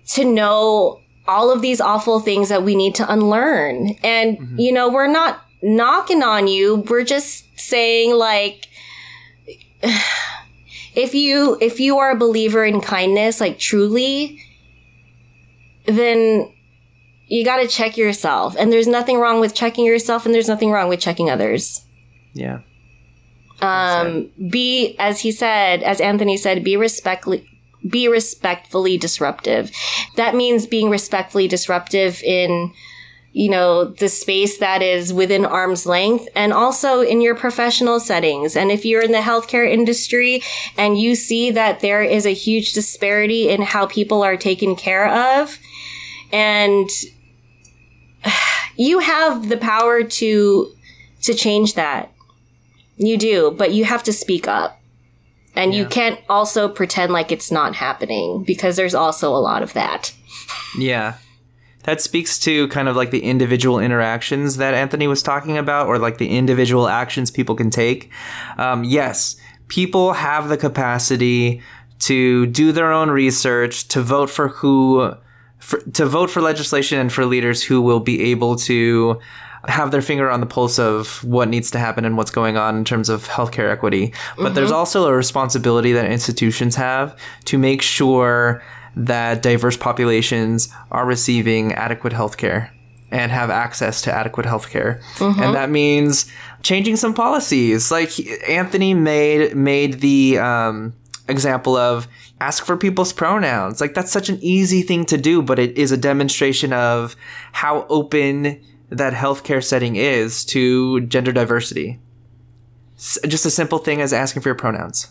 to know all of these awful things that we need to unlearn. And, mm-hmm. you know, we're not knocking on you. We're just saying like, if you, if you are a believer in kindness, like truly, then you got to check yourself. And there's nothing wrong with checking yourself and there's nothing wrong with checking others. Yeah. Um, be, as he said, as Anthony said, be respectfully, be respectfully disruptive. That means being respectfully disruptive in, you know, the space that is within arm's length and also in your professional settings. And if you're in the healthcare industry and you see that there is a huge disparity in how people are taken care of and you have the power to, to change that. You do, but you have to speak up. And you can't also pretend like it's not happening because there's also a lot of that. Yeah. That speaks to kind of like the individual interactions that Anthony was talking about, or like the individual actions people can take. Um, yes, people have the capacity to do their own research, to vote for who, for, to vote for legislation and for leaders who will be able to have their finger on the pulse of what needs to happen and what's going on in terms of healthcare equity. But there's also a responsibility that institutions have to make sure that diverse populations are receiving adequate healthcare and have access to adequate healthcare. And that means changing some policies. Like Anthony made made the um, example of ask for people's pronouns. Like that's such an easy thing to do, but it is a demonstration of how open that healthcare setting is to gender diversity. S- Just a simple thing as asking for your pronouns.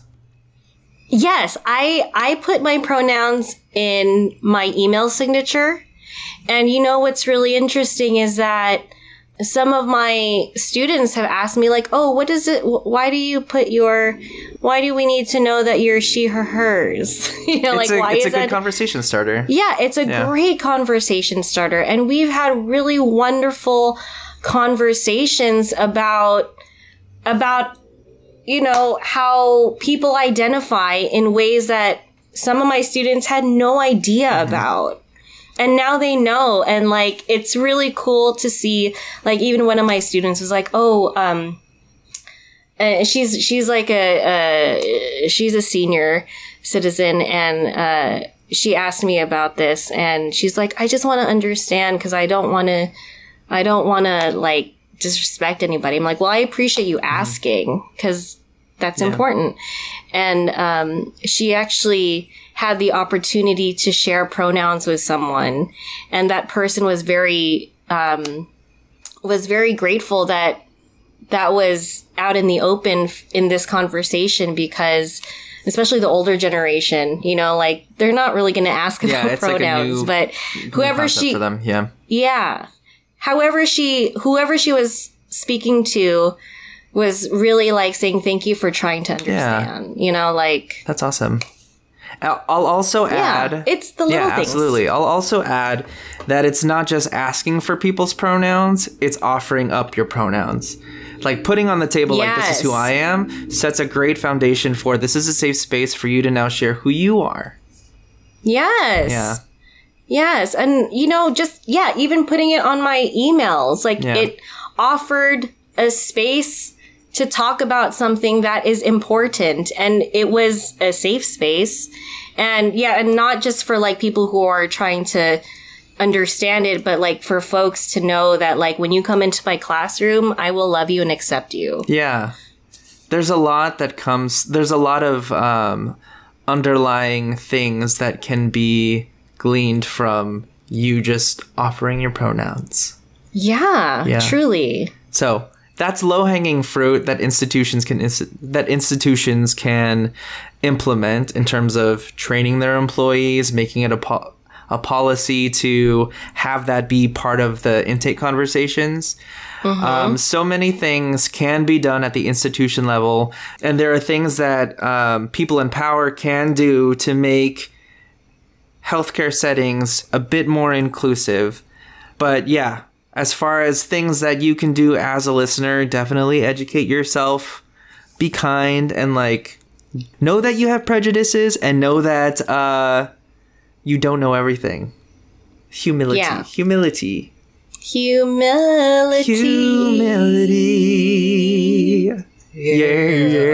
Yes, I I put my pronouns in my email signature. And you know what's really interesting is that some of my students have asked me like, "Oh, what is it why do you put your why do we need to know that you're she her hers?" you know, It's like a, why it's a is good that conversation starter. Yeah, it's a Yeah. great conversation starter. And we've had really wonderful conversations about about you know how people identify in ways that some of my students had no idea Mm-hmm. about. And now they know. And like it's really cool to see like even one of my students was like, "Oh, um uh, she's she's like a uh, she's a senior citizen and uh, she asked me about this. And she's like i just want to understand because i don't want to i don't want to like disrespect anybody. I'm like well i appreciate you asking because that's important. And um, she actually had the opportunity to share pronouns with someone and that person was very um, was very grateful that that was out in the open f- in this conversation because especially the older generation you know like they're not really going to ask Yeah, about like a pronouns new- but whoever she for them, yeah. yeah however she whoever she was speaking to was really like saying thank you for trying to understand you know like That's awesome. I'll also yeah add. it's the little yeah, things absolutely. I'll also add that it's not just asking for people's pronouns; it's offering up your pronouns. Like putting on the table, like this is who I am, sets a great foundation for this is a safe space for you to now share who you are. yes Yeah. Yes. And, you know, just, yeah, even putting it on my emails, like Yeah. it offered a space to talk about something that is important. And it was a safe space. And yeah, and not just for like people who are trying to understand it, but like for folks to know that like when you come into my classroom, I will love you and accept you. Yeah. There's a lot that comes there's a lot of um underlying things that can be gleaned from you just offering your pronouns. Yeah, Yeah. truly. So that's low hanging fruit that institutions can that institutions can implement in terms of training their employees, making it a po- a policy to have that be part of the intake conversations. Um, so many things can be done at the institution level, and there are things that um, people in power can do to make healthcare settings a bit more inclusive. But yeah, as far as things that you can do as a listener, definitely educate yourself, be kind, and like know that you have prejudices and know that uh, you don't know everything. Humility. Yeah. Humility. Humility. Humility. Yeah.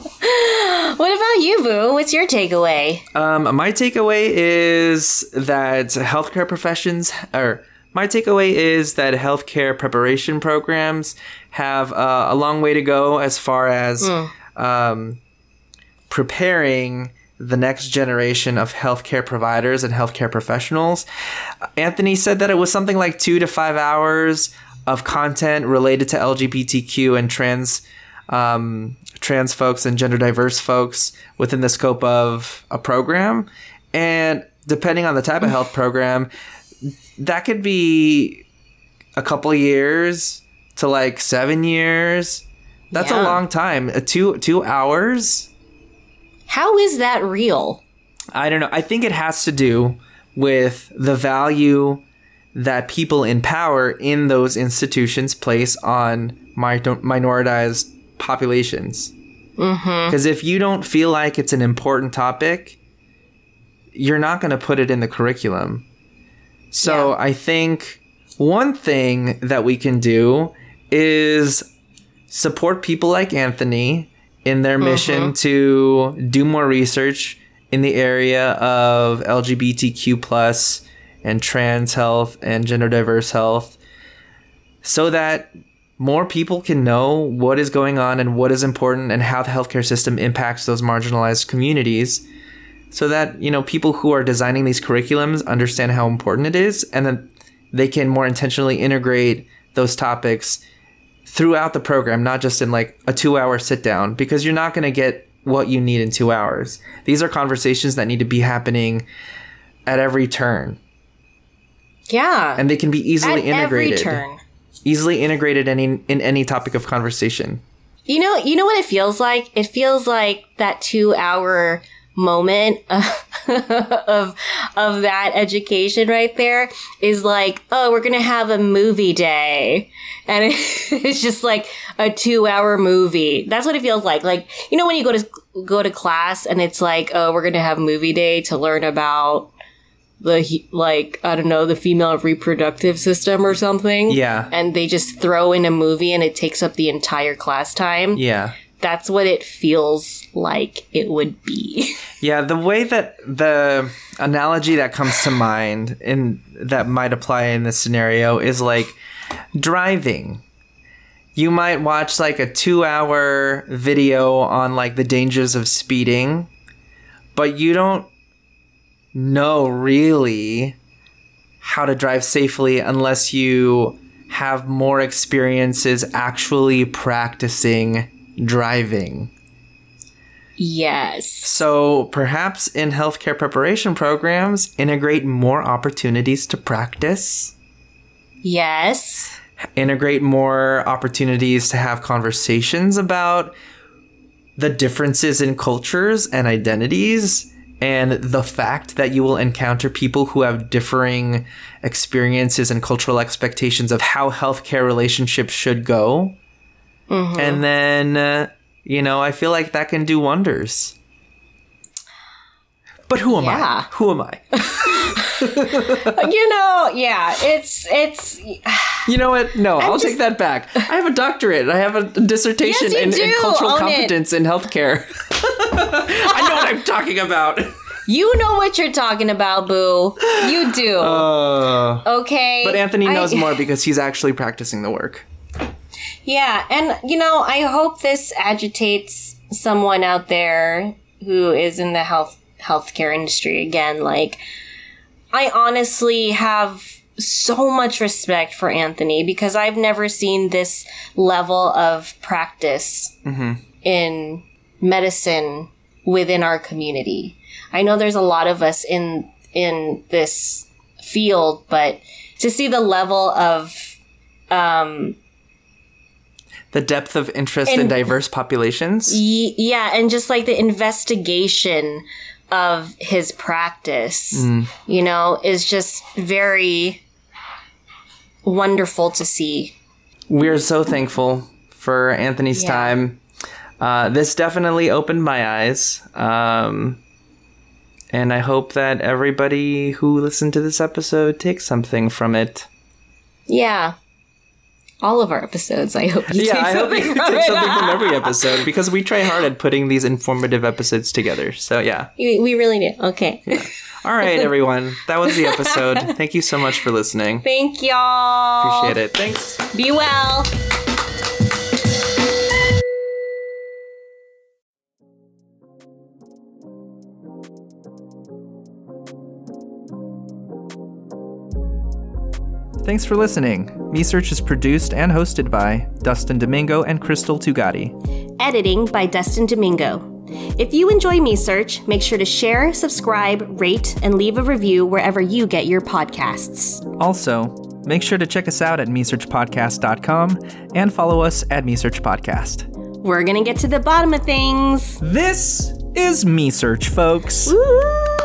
What about you, Boo? What's your takeaway? Um, my takeaway is that healthcare professions, or my takeaway is that healthcare preparation programs have uh, a long way to go as far as um, preparing the next generation of healthcare providers and healthcare professionals. Anthony said that it was something like two to five hours of content related to LGBTQ and trans um, trans folks and gender diverse folks within the scope of a program. And depending on the type of health program, that could be a couple years to like seven years. That's a long time. Uh, two two hours. How is that real? I don't know. I think it has to do with the value that people in power in those institutions place on mi- minoritized populations. Mm-hmm. Because if you don't feel like it's an important topic, you're not going to put it in the curriculum. So Yeah. I think one thing that we can do is support people like Anthony in their mm-hmm. mission to do more research in the area of LGBTQ plus and trans health and gender diverse health so that more people can know what is going on and what is important and how the healthcare system impacts those marginalized communities so that you know people who are designing these curriculums understand how important it is and then they can more intentionally integrate those topics throughout the program not just in like a 2 hour sit down because you're not going to get what you need in 2 hours these are conversations that need to be happening at every turn Yeah. and they can be easily At every integrated turn. Easily integrated any in any topic of conversation You know, you know what it feels like? It feels like that two hour moment of of that education right there is like, oh, we're gonna have a movie day. And it's just like a two hour movie. That's what it feels like. Like, you know, when you go to go to class and it's like, oh, we're gonna have movie day to learn about the like I don't know the female reproductive system or something. Yeah. And they just throw in a movie and it takes up the entire class time. yeah That's what it feels like it would be. Yeah, the way that the analogy that comes to mind and that might apply in this scenario is like driving. You might watch like a 2-hour video on like the dangers of speeding, but you don't know really how to drive safely unless you have more experiences actually practicing driving. yes. So perhaps in healthcare preparation programs, integrate more opportunities to practice, Yes. integrate more opportunities to have conversations about the differences in cultures and identities and the fact that you will encounter people who have differing experiences and cultural expectations of how healthcare relationships should go. And then, uh, you know, I feel like that can do wonders. But who am Yeah. I? Who am I? you know, yeah, it's it's You know what? No, I'll just- take that back. I have a doctorate. I have a dissertation Yes, in, in cultural Own it. competence in healthcare. I know what I'm talking about. you know what you're talking about, boo. You do. Uh, okay. but Anthony I- knows more because he's actually practicing the work. Yeah, and you know, I hope this agitates someone out there who is in the health healthcare industry again. Like, I honestly have so much respect for Anthony because I've never seen this level of practice in medicine within our community. I know there's a lot of us in in this field, but to see the level of um, The depth of interest in And- diverse populations. Y- yeah, and just like the investigation of his practice, you know, is just very wonderful to see. We are so thankful for Anthony's Yeah. time. Uh, this definitely opened my eyes. Um, And I hope that everybody who listened to this episode takes something from it. Yeah. All of our episodes, I hope you Yeah, take I hope something you from take something from every episode because we try hard at putting these informative episodes together. So, yeah. we, we really do. Okay. All right, everyone. That was the episode. Thank you so much for listening. Thank y'all. Appreciate it. Thanks. Be well. Thanks for listening. Me Search is produced and hosted by Dustin Domingo and Crystal Tugati. Editing by Dustin Domingo. If you enjoy Me Search, make sure to share, subscribe, rate, and leave a review wherever you get your podcasts. Also, make sure to check us out at mesearchpodcast.com and follow us at mesearchpodcast. We're gonna get to the bottom of things. This is Me Search, folks. Woo!